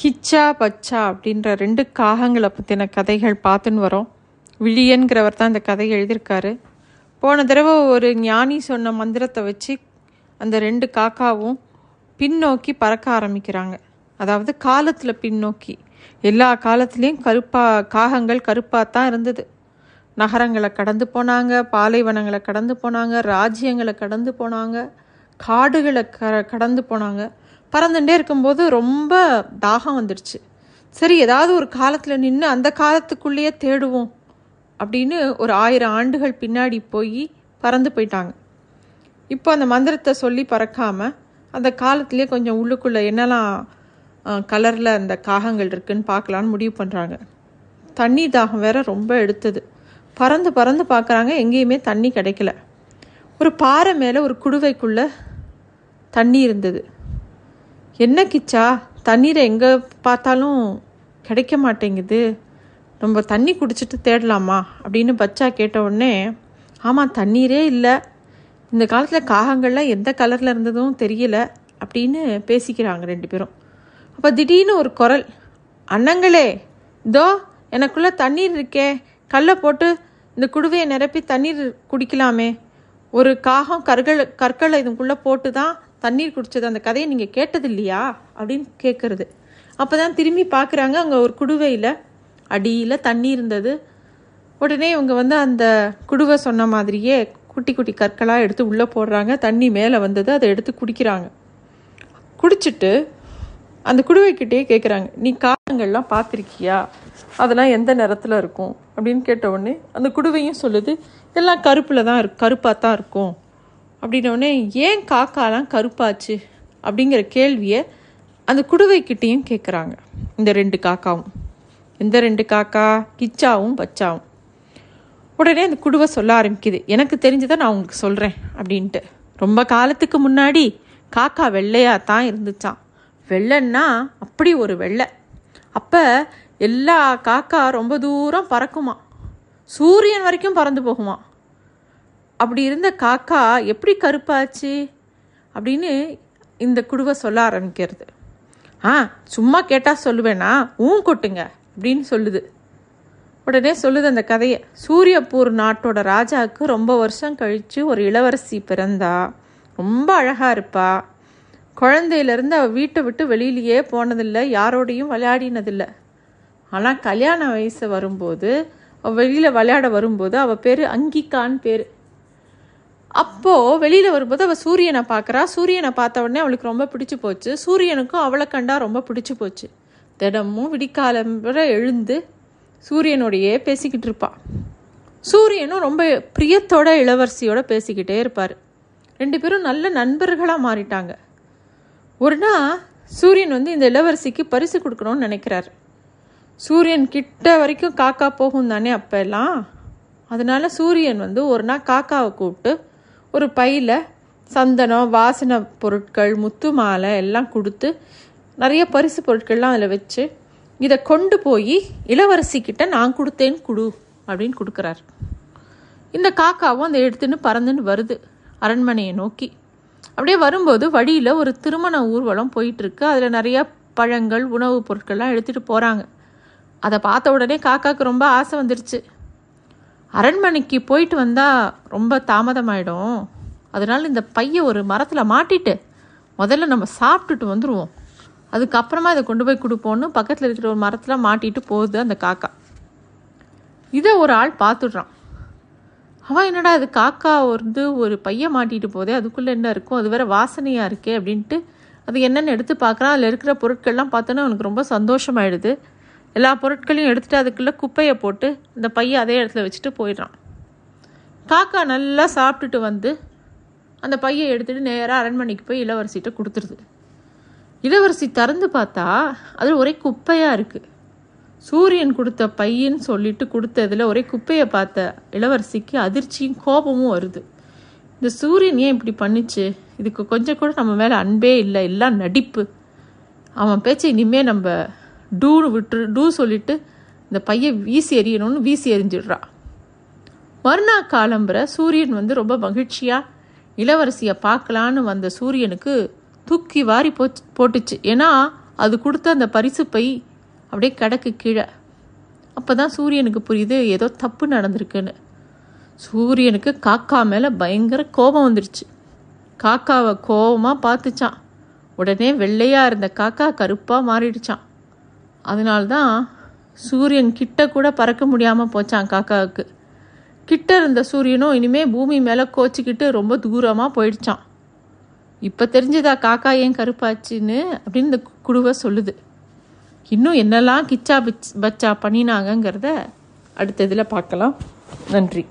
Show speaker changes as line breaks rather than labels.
கிச்சா பச்சா அப்படின்ற ரெண்டு காகங்களை பற்றின கதைகள் பார்த்துன்னு வரோம். விழியன்கிறவர் தான் இந்த கதையை எழுதியிருக்காரு. போன தடவை ஒரு ஞானி சொன்ன மந்திரத்தை வச்சு அந்த ரெண்டு காக்காவும் பின்னோக்கி பறக்க ஆரம்பிக்கிறாங்க. அதாவது காலத்தில் பின்னோக்கி. எல்லா காலத்துலேயும் கருப்பாக காகங்கள் கருப்பாக தான் இருந்தது. நகரங்களை கடந்து போனாங்க பாலைவனங்களை கடந்து போனாங்க ராஜ்யங்களை கடந்து போனாங்க காடுகளை க கடந்து போனாங்க. பறந்துட்டே இருக்கும்போது ரொம்ப தாகம் வந்துடுச்சு. சரி ஏதாவது ஒரு காலத்தில் நின்று அந்த காலத்துக்குள்ளேயே தேடுவோம் அப்படின்னு ஒரு ஆயிரம் ஆண்டுகள் பின்னாடி போய் பறந்து போயிட்டாங்க. இப்போ அந்த மந்திரத்தை சொல்லி பறக்காமல் அந்த காலத்துலேயே கொஞ்சம் உள்ளுக்குள்ளே என்னெல்லாம் கலரில் அந்த காகங்கள் இருக்குன்னு பார்க்கலான்னு முடிவு பண்ணுறாங்க தண்ணி தாகம் வேற ரொம்ப எடுத்தது. பறந்து பறந்து பார்க்குறாங்க எங்கேயுமே தண்ணி கிடைக்கல. ஒரு பாறை மேலே ஒரு குடுவைக்குள்ளே தண்ணி இருந்தது. என்ன கிச்சா? தண்ணீரை எங்கே பார்த்தாலும் கிடைக்க மாட்டேங்குது. நம்ம தண்ணி குடிச்சிட்டு தேடலாமா? அப்படின்னு பச்சா கேட்ட உடனே ஆமாம் தண்ணீரே இல்லை. இந்த காலத்தில் காகங்கள்லாம் எந்த கலரில் இருந்ததும் தெரியல அப்படின்னு பேசிக்கிறாங்க ரெண்டு பேரும். அப்போ திடீர்னு ஒரு குரல் அண்ணங்களே இதோ எனக்குள்ளே தண்ணீர் இருக்கே. கல்லை போட்டு இந்த குடுவையை நிரப்பி தண்ணீர் குடிக்கலாமே. ஒரு காகம் கற்கள் கற்களை இதுக்குள்ளே போட்டு தான் தண்ணீர் குடித்தது அந்த கதையை நீங்கள் கேட்டது இல்லையா அப்படின்னு கேட்குறது அப்போ தான் திரும்பி பார்க்குறாங்க அங்கே ஒரு குடுவையில் அடியில் தண்ணி இருந்தது. உடனே இவங்க வந்து அந்த குடுவை சொன்ன மாதிரியே குட்டி குட்டி கற்களாக எடுத்து உள்ளே போடுறாங்க. தண்ணி மேலே வந்தது அதை எடுத்து குடிக்கிறாங்க. குடிச்சிட்டு அந்த குடுவைக்கிட்டே கேட்குறாங்க நீ காலங்கள்லாம் பார்த்துருக்கியா? அதெல்லாம் எந்த நிறத்தில் இருக்கும்? அப்படின்னு கேட்ட உடனே அந்த குடுவையும் சொல்லுது எல்லாம் கருப்பில் தான் இருக்கு கருப்பாக தான் இருக்கும். அப்படின்னோடனே ஏன் காக்காலாம் கருப்பாச்சு? அப்படிங்கிற கேள்வியை அந்த குடுவைக்கிட்டேயும் கேட்குறாங்க இந்த ரெண்டு காக்காவும். இந்த ரெண்டு காக்கா கிச்சாவும் பச்சாவும். உடனே அந்த குடுவை சொல்ல ஆரம்பிக்குது. எனக்கு தெரிஞ்சதை நான் உங்களுக்கு சொல்கிறேன் அப்படின்ட்டு. ரொம்ப காலத்துக்கு முன்னாடி காக்கா வெள்ளையாக தான் இருந்துச்சான் வெள்ளைன்னா அப்படி ஒரு வெள்ளை. அப்போ எல்லா காக்கா ரொம்ப தூரம் பறக்குமா? சூரியன் வரைக்கும் பறந்து போகுமா? அப்படி இருந்த காக்கா எப்படி கருப்பாச்சு? அப்படின்னு இந்த குடுவை சொல்ல ஆரம்பிக்கிறது. ஆ சும்மா கேட்டால் சொல்லுவேனா? ஊன் கொட்டுங்க அப்படின்னு சொல்லுது. உடனே சொல்லுது அந்த கதையை. சூரியப்பூர் நாட்டோட ராஜாவுக்கு ரொம்ப வருஷம் கழித்து ஒரு இளவரசி பிறந்தா. ரொம்ப அழகாக இருப்பா. குழந்தையிலேருந்து அவள் வீட்டை விட்டு வெளியிலேயே போனதில்லை யாரோடையும் விளையாடினதில்லை. ஆனால் கல்யாண வயசு வரும்போது அவள் வெளியில் விளையாட வரும்போது அவள் பேர் அங்கிக்கான்னு பேர். அப்போது வெளியில் வரும்போது அவள் சூரியனை பார்க்குறா. சூரியனை பார்த்த உடனே அவளுக்கு ரொம்ப பிடிச்சி போச்சு. சூரியனுக்கும் அவளை கண்டா ரொம்ப பிடிச்சி போச்சு. தினமும் விடிக்காலம் எழுந்து சூரியனோடையே பேசிக்கிட்டு இருப்பா. சூரியனும் ரொம்ப பிரியத்தோட இளவரசியோட பேசிக்கிட்டே இருப்பார். ரெண்டு பேரும் நல்ல நண்பர்களாக மாறிட்டாங்க. ஒரு நாள் சூரியன் வந்து இந்த இளவரசிக்கு பரிசு கொடுக்கணும்னு நினைக்கிறாரு. சூரியன் கிட்ட வரைக்கும் காக்கா போகும் தானே அப்போல்லாம். அதனால சூரியன் வந்து ஒரு நாள் காக்காவை கூப்பிட்டு ஒரு பையில் சந்தனம் வாசனை பொருட்கள் முத்து மாலை எல்லாம் கொடுத்து நிறைய பரிசு பொருட்கள்லாம் அதில் வச்சு இதை கொண்டு போய் இளவரசிக்கிட்ட நான் கொடுத்தேன்னு கொடு அப்படின்னு கொடுக்குறாரு. இந்த காக்காவும் அந்த எடுத்துன்னு பறந்துன்னு வருது அரண்மனையை நோக்கி. அப்படியே வரும்போது வழியில் ஒரு திருமண ஊர்வலம் போயிட்டுருக்கு. அதில் நிறையா பழங்கள் உணவுப் பொருட்கள்லாம் எடுத்துகிட்டு போகிறாங்க அதை பார்த்த உடனே காக்காவுக்கு ரொம்ப ஆசை வந்துடுச்சு அரண்மனைக்கு போயிட்டு வந்தால் ரொம்ப தாமதமாயிடும். அதனால் இந்த பையை ஒரு மரத்தில் மாட்டிட்டு முதல்ல நம்ம சாப்பிட்டுட்டு வந்துடுவோம் அதுக்கப்புறமா இதை கொண்டு போய் கொடுப்போன்னு பக்கத்தில் இருக்கிற ஒரு மரத்தில் மாட்டிட்டு போகுது அந்த காக்கா. இதை ஒரு ஆள் பார்த்துடுறான். அவன் என்னடா அது காக்கா வந்து ஒரு பையன் மாட்டிட்டு போதே அதுக்குள்ளே என்ன இருக்கும்? அது வேற வாசனையாக இருக்கே அப்படின்ட்டு அது என்னென்னு எடுத்து பார்க்குறான். அதில் இருக்கிற பொருட்கள்லாம் பார்த்தோன்னா அவனுக்கு ரொம்ப சந்தோஷமாயிடுது. எல்லா பொருட்களையும் எடுத்துகிட்டு அதுக்குள்ளே குப்பையை போட்டு இந்த பையை அதே இடத்துல வச்சுட்டு போயிடுறான். காக்கா நல்லா சாப்பிட்டுட்டு வந்து அந்த பையை எடுத்துகிட்டு நேராக அரண்மனைக்கு போய் இளவரசிகிட்ட கொடுத்துருது. இளவரசி திறந்து பார்த்தா அது ஒரே குப்பையாக இருக்குது சூரியன் கொடுத்த பையன்னு சொல்லிட்டு கொடுத்ததில் ஒரே குப்பையை பார்த்த இளவரசிக்கு அதிர்ச்சியும் கோபமும் வருது. இந்த சூரியன் ஏன் இப்படி பண்ணிச்சு? இதுக்கு கொஞ்சம் கூட நம்ம மேலே அன்பே இல்லை எல்லாம் நடிப்பு. அவன் பேச்சை இனிமேல் நம்ம டூன்னு விட்டு டூ சொல்லிட்டு இந்த பையன் வீசி எறியணும்னு வீசி எறிஞ்சிடுறா. மறுநாள் காலம்புற சூரியன் வந்து ரொம்ப மகிழ்ச்சியாக இளவரசியை பார்க்கலான்னு வந்த சூரியனுக்கு தூக்கி வாரி போச்சு போட்டுச்சு. ஏன்னா அது கொடுத்த அந்த பரிசு பை அப்படியே கிடக்கு கீழே. அப்போ தான் சூரியனுக்கு புரியுது ஏதோ தப்பு நடந்திருக்குன்னு. சூரியனுக்கு காக்கா மேலே பயங்கர கோபம் வந்துடுச்சு காக்காவை கோபமாக பார்த்துச்சான் உடனே வெள்ளையாக இருந்த காக்கா கருப்பாக மாறிடுச்சான் அதனால்தான் சூரியன் கிட்ட கூட பறக்க முடியாமல் போச்சான் காக்காவுக்கு. கிட்ட இருந்த சூரியனும் இனிமே பூமி மேலே கோச்சிக்கிட்டு ரொம்ப தூரமாக போயிடுச்சான் இப்போ தெரிஞ்சதா காக்கா ஏன் கருப்பாச்சுன்னு அப்படின்னு இந்த குடுவை சொல்லுது. இன்னும் என்னெல்லாம் கிச்சா பிச் பச்சா பண்ணினாங்கங்கிறத அடுத்த இதில் பார்க்கலாம். நன்றி.